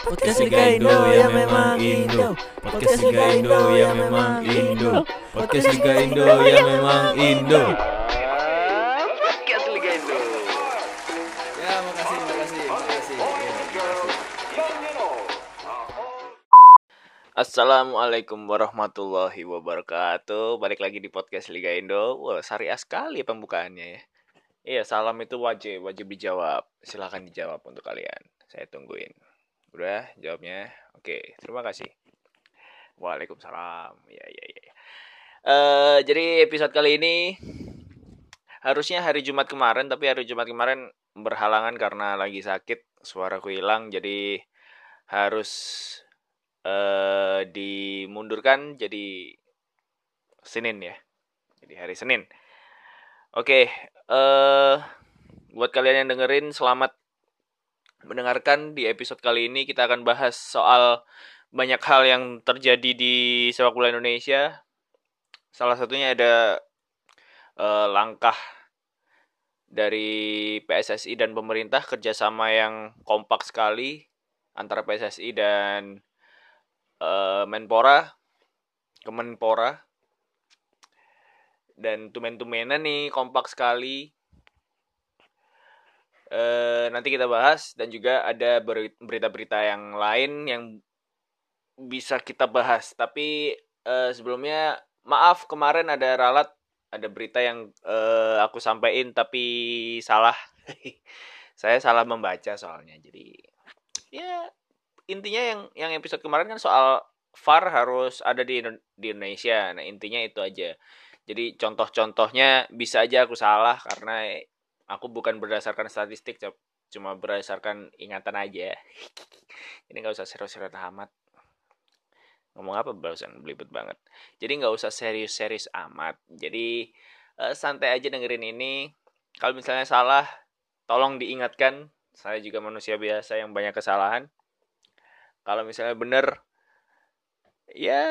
Podcast Liga Indo ya memang Indo. Podcast Liga Indo ya memang Indo. Podcast Liga Indo ya memang Indo. Podcast Liga Indo. Ya makasih makasih makasih. Assalamualaikum warahmatullahi wabarakatuh. Balik lagi di podcast Liga Indo. Wah, syariah sekali pembukaannya ya. Iya, salam itu wajib, wajib dijawab. Silahkan dijawab untuk kalian. Saya tungguin. Udah jawabnya? Oke, terima kasih. Waalaikumsalam. Ya, ya, ya. Eh, jadi episode kali ini harusnya hari Jumat kemarin, tapi hari Jumat kemarin berhalangan karena lagi sakit, suaraku hilang, jadi harus eh dimundurkan jadi Senin ya. Jadi hari Senin. Oke, eh buat kalian yang dengerin selamat mendengarkan di episode kali ini kita akan bahas soal banyak hal yang terjadi di sepak bola Indonesia. Salah satunya ada eh, langkah dari PSSI dan pemerintah kerjasama yang kompak sekali antara PSSI dan eh, Menpora, Kemenpora, dan tumen-tumenan nih kompak sekali. Eh, nanti kita bahas dan juga ada beri- berita-berita yang lain yang bisa kita bahas. Tapi eh, sebelumnya maaf kemarin ada ralat ada berita yang eh, aku sampaikan tapi salah. Saya salah membaca soalnya. Jadi ya intinya yang yang episode kemarin kan soal VAR harus ada di di Indonesia. Nah, intinya itu aja. Jadi contoh-contohnya bisa aja aku salah karena aku bukan berdasarkan statistik, cuma berdasarkan ingatan aja. Ini nggak usah serius-serius amat. Ngomong apa barusan belibet banget. Jadi nggak usah serius-serius amat. Jadi eh, santai aja dengerin ini. Kalau misalnya salah, tolong diingatkan. Saya juga manusia biasa yang banyak kesalahan. Kalau misalnya bener, ya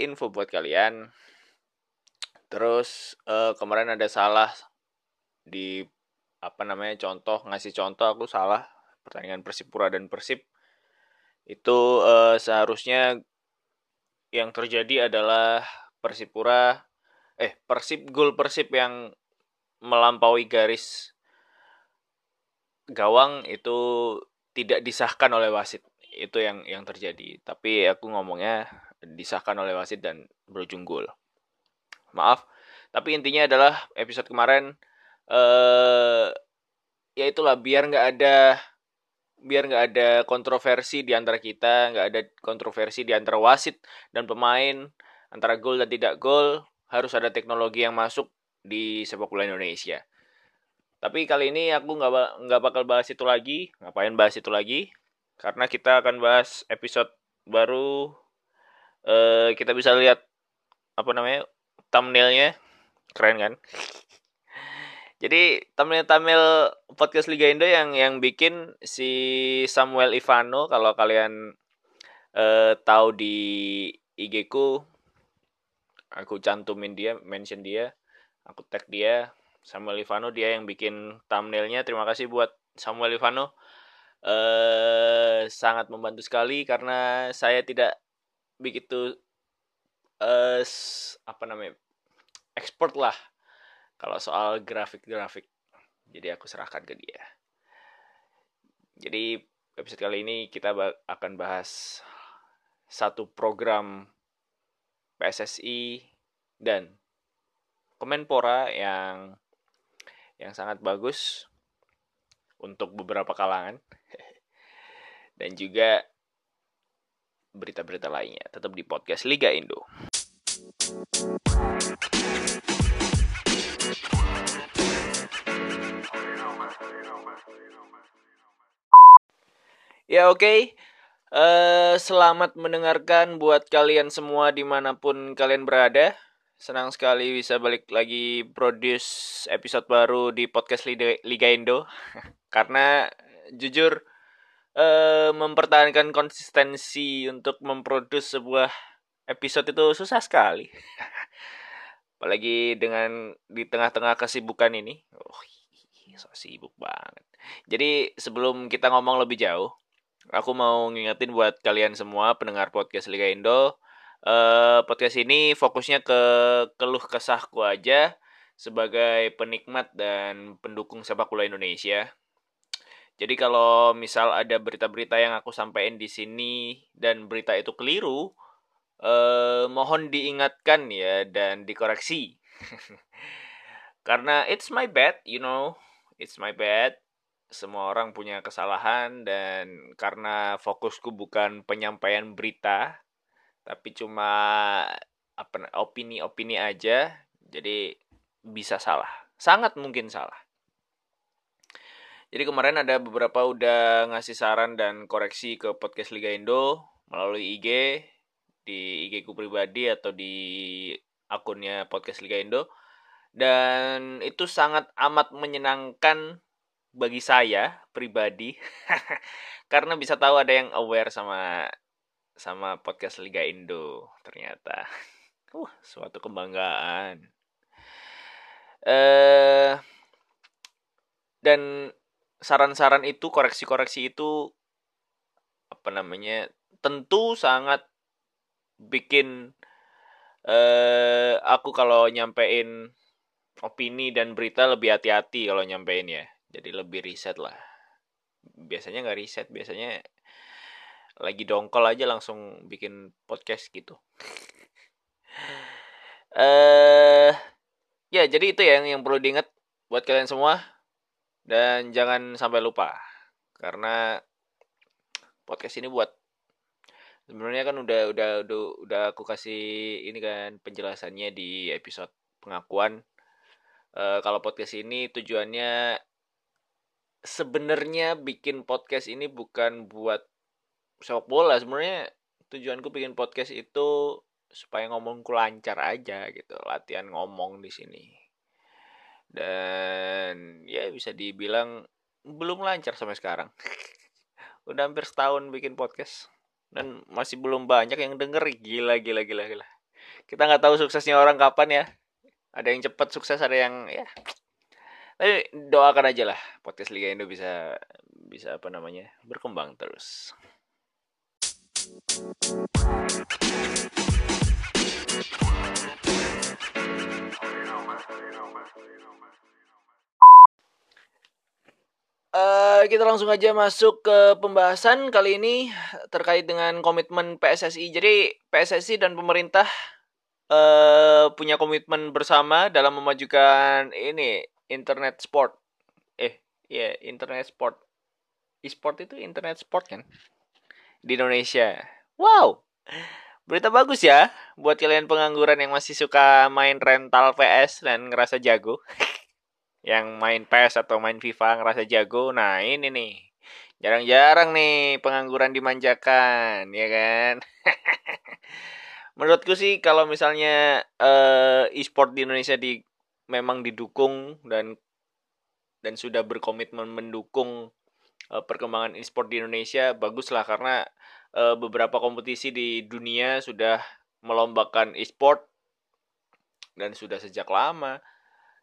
info buat kalian. Terus eh, kemarin ada salah di apa namanya contoh ngasih contoh aku salah pertandingan Persipura dan Persib. Itu eh, seharusnya yang terjadi adalah Persipura eh Persib gol Persib yang melampaui garis gawang itu tidak disahkan oleh wasit. Itu yang yang terjadi. Tapi aku ngomongnya disahkan oleh wasit dan berujung gol. Maaf. Tapi intinya adalah episode kemarin eh ya itulah biar nggak ada biar nggak ada kontroversi di antara kita nggak ada kontroversi di antara wasit dan pemain antara gol dan tidak gol harus ada teknologi yang masuk di sepak bola Indonesia. Tapi kali ini aku nggak nggak bakal bahas itu lagi. Ngapain bahas itu lagi? Karena kita akan bahas episode baru. Eh kita bisa lihat apa namanya thumbnailnya. Keren kan jadi thumbnail-thumbnail podcast Liga Indo yang yang bikin si Samuel Ivano kalau kalian eh, tahu di IG ku aku cantumin dia, mention dia, aku tag dia Samuel Ivano dia yang bikin thumbnailnya. Terima kasih buat Samuel Ivano. Eh sangat membantu sekali karena saya tidak begitu eh apa namanya? expert lah kalau soal grafik-grafik. Jadi aku serahkan ke dia. Jadi episode kali ini kita akan bahas satu program PSSI dan Kemenpora yang yang sangat bagus untuk beberapa kalangan dan juga berita-berita lainnya tetap di podcast Liga Indo. Ya oke, Eh, selamat mendengarkan buat kalian semua di mana pun kalian berada. Senang sekali bisa balik lagi produce episode baru di podcast Liga, Indo. Karena jujur eh, mempertahankan konsistensi untuk memproduce sebuah episode itu susah sekali. Apalagi dengan di tengah-tengah kesibukan ini. Oh, so sibuk banget. Jadi sebelum kita ngomong lebih jauh, aku mau ngingetin buat kalian semua pendengar podcast Liga Indo. Uh, podcast ini fokusnya ke keluh kesahku aja sebagai penikmat dan pendukung sepak bola Indonesia. Jadi kalau misal ada berita-berita yang aku sampaikan di sini dan berita itu keliru, eh, mohon diingatkan ya dan dikoreksi. Karena it's my bad, you know, it's my bad. Semua orang punya kesalahan dan karena fokusku bukan penyampaian berita, tapi cuma apa opini-opini aja, jadi bisa salah. Sangat mungkin salah. Jadi kemarin ada beberapa udah ngasih saran dan koreksi ke podcast Liga Indo melalui IG, di IG ku pribadi atau di akunnya podcast Liga Indo. Dan itu sangat amat menyenangkan bagi saya pribadi karena bisa tahu ada yang aware sama sama podcast Liga Indo ternyata. Uh, suatu kebanggaan eh dan saran-saran itu koreksi-koreksi itu apa namanya tentu sangat bikin eh aku kalau nyampein opini dan berita lebih hati-hati kalau nyampein ya jadi lebih riset lah. Biasanya nggak riset biasanya lagi dongkol aja langsung bikin podcast gitu. Eh ya jadi itu ya yang yang perlu diingat buat kalian semua. Dan jangan sampai lupa karena podcast ini buat sebenarnya kan udah udah udah udah aku kasih ini kan penjelasannya di episode pengakuan. E, kalau podcast ini tujuannya sebenarnya bikin podcast ini bukan buat sepak bola. Sebenarnya tujuanku bikin podcast itu supaya ngomongku lancar aja gitu. Latihan ngomong di sini. Dan ya bisa dibilang belum lancar sampai sekarang. Udah hampir setahun bikin podcast. Dan masih belum banyak yang denger. Gila gila gila gila. Kita nggak tahu suksesnya orang kapan ya. Ada yang cepat sukses ada yang ya tapi doakan aja lah podcast Liga Indo bisa bisa apa namanya berkembang terus Uh, kita langsung aja masuk ke pembahasan kali ini terkait dengan komitmen PSSI. Jadi PSSI dan pemerintah uh, punya komitmen bersama dalam memajukan ini internet sport. Eh, ya yeah, internet sport. E-sport itu internet sport kan di Indonesia. Wow. Berita bagus ya buat kalian pengangguran yang masih suka main rental PS dan ngerasa jago. yang main PS atau main FIFA ngerasa jago. Nah, ini nih. Jarang-jarang nih pengangguran dimanjakan, ya kan? Menurutku sih kalau misalnya uh, e-sport di Indonesia di memang didukung dan dan sudah berkomitmen mendukung uh, perkembangan e-sport di Indonesia baguslah karena uh, beberapa kompetisi di dunia sudah melombakan e-sport dan sudah sejak lama.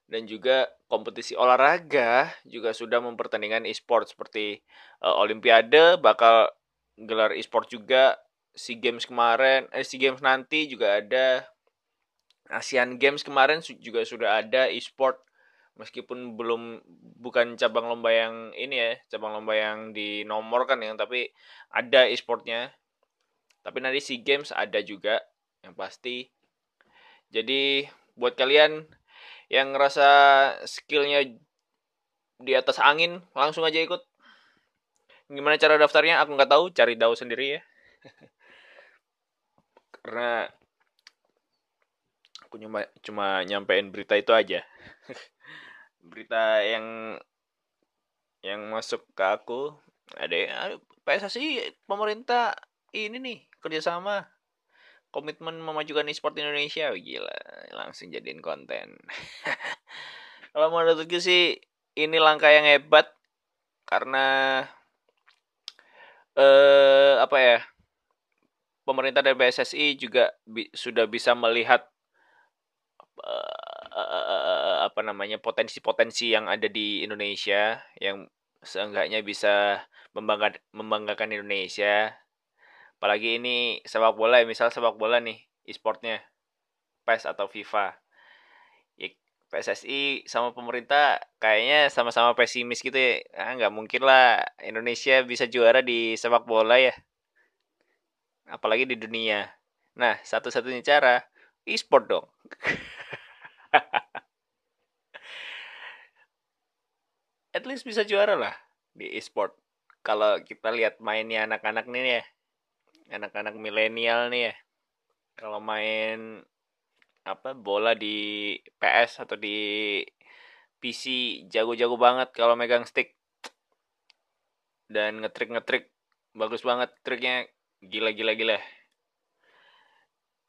Dan juga kompetisi olahraga juga sudah mempertandingkan e-sport seperti uh, Olimpiade bakal gelar e-sport juga. SEA Games kemarin eh SEA Games nanti juga ada Asian Games kemarin juga sudah ada e-sport. Meskipun belum bukan cabang lomba yang ini ya cabang lomba yang di nomor yang tapi ada e-sportnya. Tapi nanti SEA Games ada juga yang pasti. Jadi buat kalian yang ngerasa skillnya di atas angin langsung aja ikut. Gimana cara daftarnya? Aku nggak tahu cari tahu sendiri ya. Karena aku cuma cuma nyampein berita itu aja. Berita yang yang masuk ke aku ada PSSI pemerintah ini nih kerjasama komitmen memajukan e-sport Indonesia. Gila langsung jadiin konten. Kalau menurutku sih ini langkah yang hebat karena eh apa ya pemerintah dan PSSI juga bi sudah bisa melihat uh, apa namanya potensi-potensi yang ada di Indonesia yang seenggaknya bisa membanggakan membanggakan Indonesia. Apalagi ini sepak bola ya misal sepak bola nih e-sportnya PES atau FIFA ya, PSSI sama pemerintah kayaknya sama-sama pesimis gitu ya. Ah, nggak mungkin lah Indonesia bisa juara di sepak bola ya. Apalagi di dunia. Nah satu-satunya cara e-sport dong at least bisa juara lah di e-sport. Kalau kita lihat mainnya anak-anak nih ya anak-anak milenial nih ya kalau main apa bola di PS atau di PC jago-jago banget kalau megang stick. Dan ngetrik ngetrik bagus banget triknya. Gila gila gila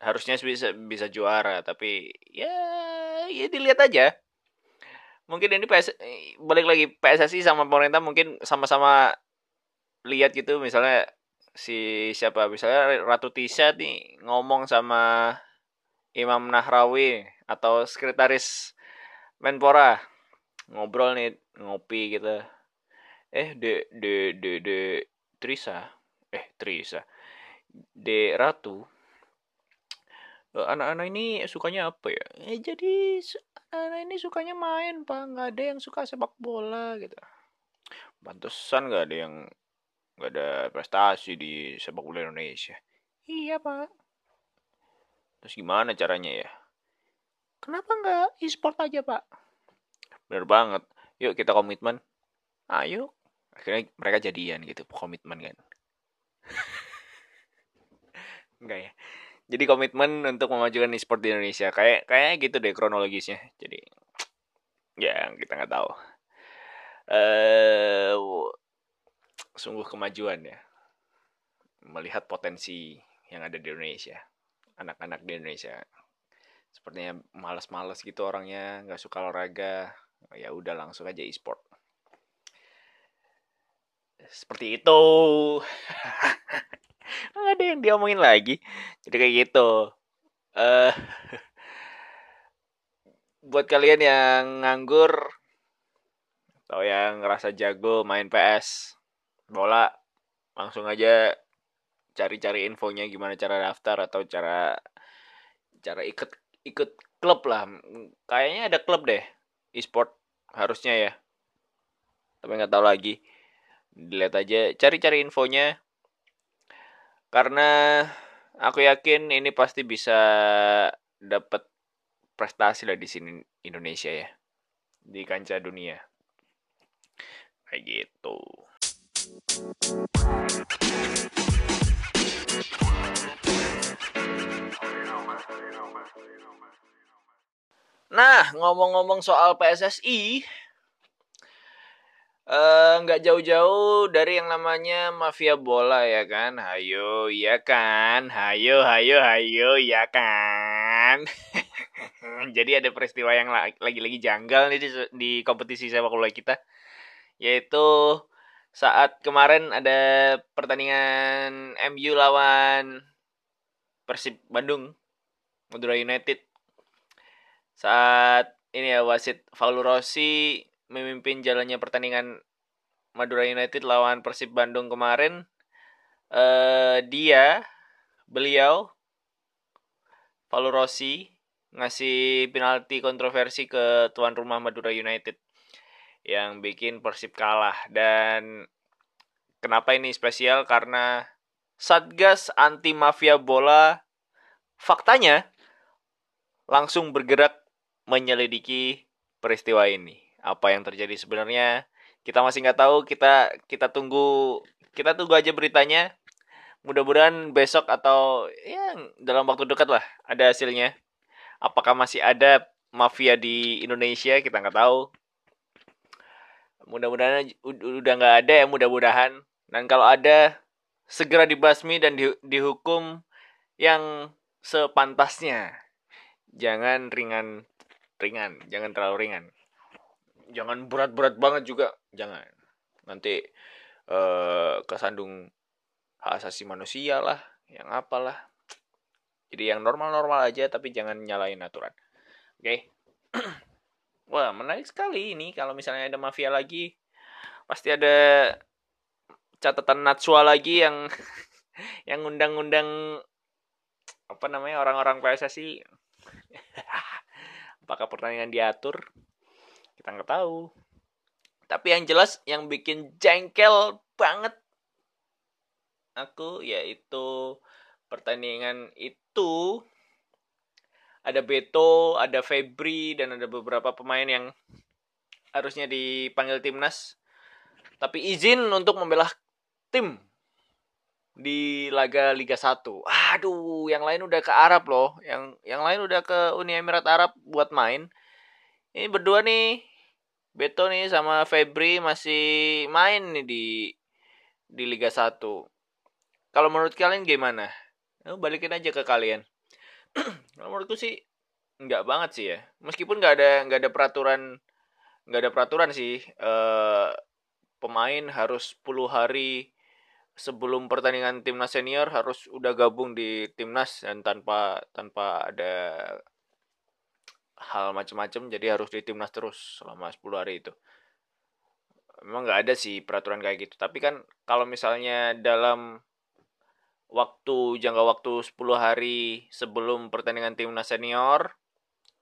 harusnya bisa bisa juara tapi ya ya dilihat aja mungkin ini PS balik lagi PSSI sama pemerintah mungkin sama-sama lihat gitu misalnya si siapa misalnya Ratu Tisha nih ngomong sama Imam Nahrawi atau sekretaris Menpora ngobrol nih ngopi gitu. Eh de de de de Trisa? Eh Trisa. De Ratu? Eh, anak-anak ini sukanya apa ya? Eh jadi anak ini sukanya main pak nggak ada yang suka sepak bola gitu pantesan nggak ada yang nggak ada prestasi di sepak bola Indonesia iya pak Terus gimana caranya ya? Kenapa nggak e-sport aja, Pak? Bener banget. Yuk kita komitmen. Ayo. Akhirnya mereka jadian gitu, komitmen kan. Enggak ya. Jadi komitmen untuk memajukan e-sport di Indonesia. Kayak kayak gitu deh kronologisnya. Jadi ya kita nggak tahu. Eh uh, sungguh kemajuan ya. Melihat potensi yang ada di Indonesia anak-anak di Indonesia sepertinya malas-malas gitu orangnya nggak suka olahraga ya udah langsung aja e-sport seperti itu nggak ada yang diomongin lagi. Jadi kayak gitu. Uh, buat kalian yang nganggur atau yang ngerasa jago main PS bola langsung aja cari-cari infonya gimana cara daftar atau cara cara ikut ikut klub lah. Kayaknya ada klub deh e-sport harusnya ya. Tapi nggak tahu lagi. Dilihat aja cari-cari infonya karena aku yakin ini pasti bisa dapat prestasi lah di sini Indonesia ya. Di kancah dunia. Kayak gitu. Nah, ngomong-ngomong soal PSSI, nggak uh, jauh-jauh dari yang namanya mafia bola ya kan? Hayo, ya kan? Hayo, hayo, hayo, ya kan? Jadi ada peristiwa yang lagi-lagi janggal nih di, di kompetisi sepak bola kita, yaitu saat kemarin ada pertandingan MU lawan Persib Bandung, Madura United saat ini ya wasit Faulu Rossi memimpin jalannya pertandingan Madura United lawan Persib Bandung kemarin eh dia beliau Faulu Rossi ngasih penalti kontroversi ke tuan rumah Madura United yang bikin Persib kalah dan kenapa ini spesial karena Satgas anti mafia bola faktanya langsung bergerak menyelidiki peristiwa ini. Apa yang terjadi sebenarnya kita masih nggak tahu. Kita kita tunggu kita tunggu aja beritanya. Mudah-mudahan besok atau ya dalam waktu dekat lah ada hasilnya. Apakah masih ada mafia di Indonesia kita nggak tahu. Mudah-mudahan udah nggak ada ya mudah-mudahan. Dan kalau ada segera dibasmi dan di, dihukum yang sepantasnya. Jangan ringan ringan jangan terlalu ringan jangan berat-berat banget juga. Jangan. Nanti uh, kesandung hak asasi manusia lah yang apalah. Jadi yang normal-normal aja tapi jangan nyalain aturan. Oke? Okay? wah menarik sekali ini. Kalau misalnya ada mafia lagi pasti ada catatan Natsua lagi yang yang undang-undang apa namanya orang-orang PSSI apakah pertandingan diatur kita nggak tahu tapi yang jelas yang bikin jengkel banget aku yaitu pertandingan itu ada Beto, ada Febri dan ada beberapa pemain yang harusnya dipanggil timnas tapi izin untuk membela tim di laga Liga 1. Aduh, yang lain udah ke Arab loh. Yang yang lain udah ke Uni Emirat Arab buat main. Ini berdua nih Beto nih sama Febri masih main nih di di Liga 1. Kalau menurut kalian gimana? Balikin aja ke kalian. Kalau menurutku sih nggak banget sih ya. Meskipun nggak ada nggak ada peraturan nggak ada peraturan sih. Eh, pemain harus 10 hari sebelum pertandingan timnas senior harus udah gabung di timnas dan tanpa tanpa ada hal macam-macam jadi harus di timnas terus selama 10 hari itu. Memang nggak ada sih peraturan kayak gitu. Tapi kan kalau misalnya dalam waktu jangka waktu 10 hari sebelum pertandingan timnas senior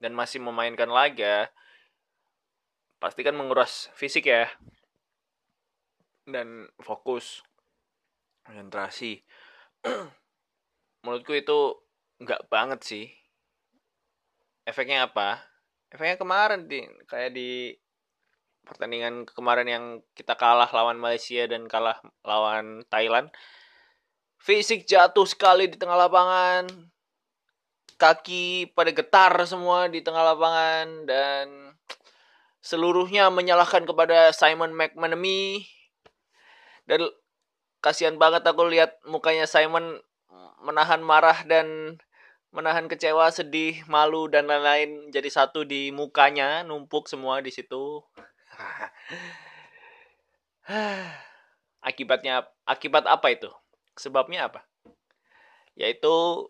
dan masih memainkan laga pasti kan menguras fisik ya. Dan fokus konsentrasi. Menurutku itu nggak banget sih efeknya apa? Efeknya kemarin di kayak di pertandingan kemarin yang kita kalah lawan Malaysia dan kalah lawan Thailand. Fisik jatuh sekali di tengah lapangan. Kaki pada getar semua di tengah lapangan dan seluruhnya menyalahkan kepada Simon McManamy. Dan kasihan banget aku lihat mukanya Simon menahan marah dan menahan kecewa, sedih, malu dan lain-lain jadi satu di mukanya, numpuk semua di situ. Akibatnya akibat apa itu? Sebabnya apa? Yaitu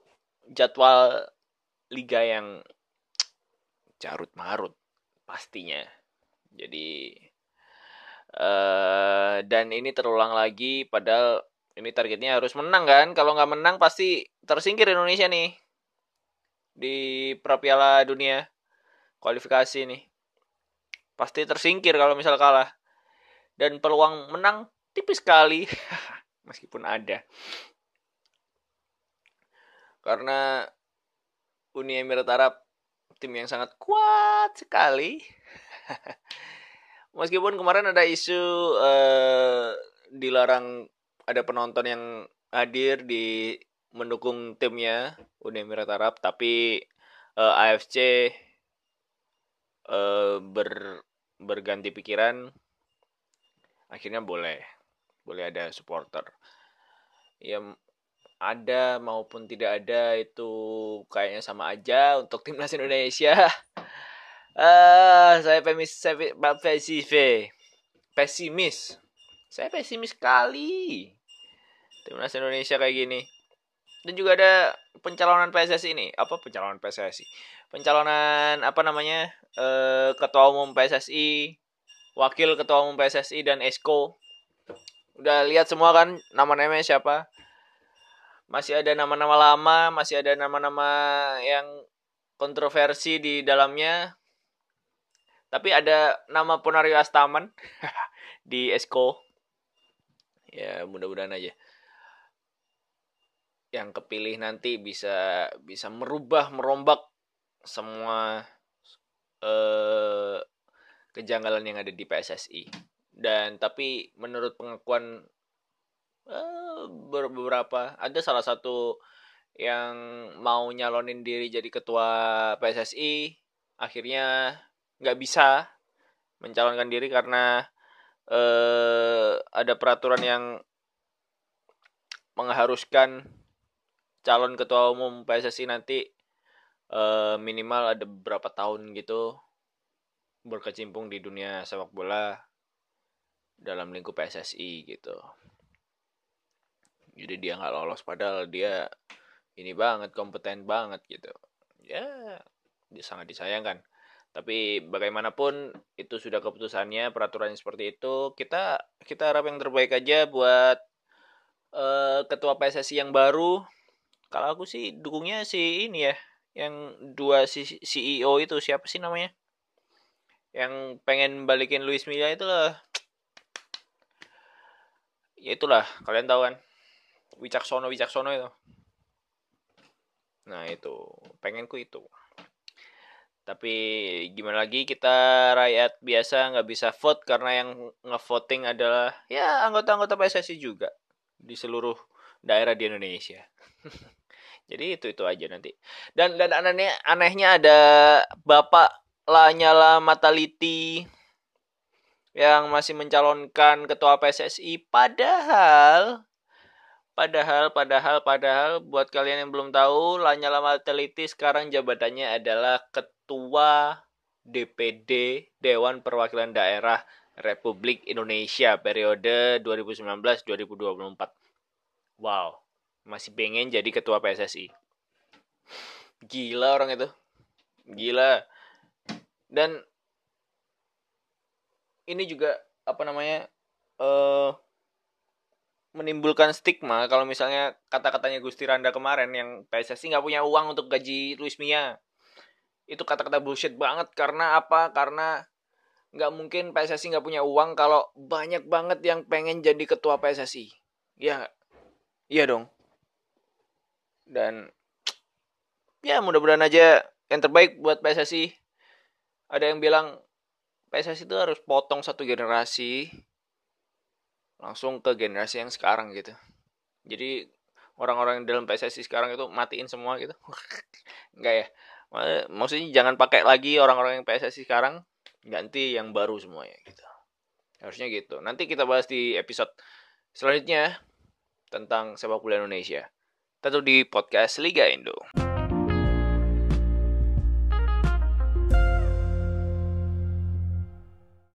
jadwal liga yang carut marut pastinya. Jadi Uh, dan ini terulang lagi padahal ini targetnya harus menang kan kalau nggak menang pasti tersingkir Indonesia nih di Prapiala Dunia kualifikasi nih pasti tersingkir kalau misal kalah. Dan peluang menang tipis sekali meskipun ada. Karena Uni Emirat Arab tim yang sangat kuat sekali. Meskipun kemarin ada isu uh, dilarang ada penonton yang hadir di mendukung timnya Uni Emirat Arab tapi uh, eh, AFC uh, eh, ber berganti pikiran akhirnya boleh boleh ada supporter ya ada maupun tidak ada itu kayaknya sama aja untuk timnas Indonesia Uh, saya pesimis, saya pesimis, pesimis. Saya pesimis sekali. Timnas Indonesia kayak gini. Dan juga ada pencalonan PSSI ini. Apa pencalonan PSSI? Pencalonan apa namanya? Uh, ketua umum PSSI, wakil ketua umum PSSI dan Esko. Udah lihat semua kan nama-namanya siapa? Masih ada nama-nama lama, masih ada nama-nama yang kontroversi di dalamnya tapi ada nama Ponario Astaman di Esko. Ya, mudah-mudahan aja. Yang kepilih nanti bisa bisa merubah, merombak semua eh kejanggalan yang ada di PSSI. Dan tapi menurut pengakuan eh, beberapa ada salah satu yang mau nyalonin diri jadi ketua PSSI akhirnya nggak bisa mencalonkan diri karena eh, ada peraturan yang mengharuskan calon ketua umum PSSI nanti eh, minimal ada beberapa tahun gitu berkecimpung di dunia sepak bola dalam lingkup PSSI gitu. Jadi dia nggak lolos padahal dia ini banget kompeten banget gitu. Ya, dia sangat disayangkan. Tapi bagaimanapun itu sudah keputusannya, peraturannya seperti itu. Kita kita harap yang terbaik aja buat uh, ketua PSSI yang baru. Kalau aku sih dukungnya si ini ya, yang dua si CEO itu siapa sih namanya? Yang pengen balikin Luis Milla itu loh. Ya itulah, kalian tahu kan. Wicaksono Wicaksono itu. Nah itu, pengenku itu. Tapi gimana lagi kita rakyat biasa nggak bisa vote karena yang ngevoting adalah ya anggota-anggota PSSI juga di seluruh daerah di Indonesia. Jadi itu itu aja nanti. Dan dan anehnya anehnya ada Bapak Lanyala Mataliti yang masih mencalonkan ketua PSSI padahal Padahal, padahal, padahal buat kalian yang belum tahu, Lanyala Mataliti sekarang jabatannya adalah Ketua DPD Dewan Perwakilan Daerah Republik Indonesia periode 2019-2024. Wow, masih pengen jadi ketua PSSI. Gila orang itu. Gila. Dan ini juga apa namanya? Eh uh, menimbulkan stigma kalau misalnya kata-katanya Gusti Randa kemarin yang PSSI nggak punya uang untuk gaji Luis Mia itu kata-kata bullshit banget karena apa karena nggak mungkin PSSI nggak punya uang kalau banyak banget yang pengen jadi ketua PSSI ya iya dong dan ya mudah-mudahan aja yang terbaik buat PSSI ada yang bilang PSSI itu harus potong satu generasi langsung ke generasi yang sekarang gitu. Jadi orang-orang yang dalam PSSI sekarang itu matiin semua gitu. Enggak ya? Maksudnya jangan pakai lagi orang-orang yang PSSI sekarang ganti yang baru semuanya gitu. Harusnya gitu. Nanti kita bahas di episode selanjutnya tentang sepak bola Indonesia tetap di podcast Liga Indo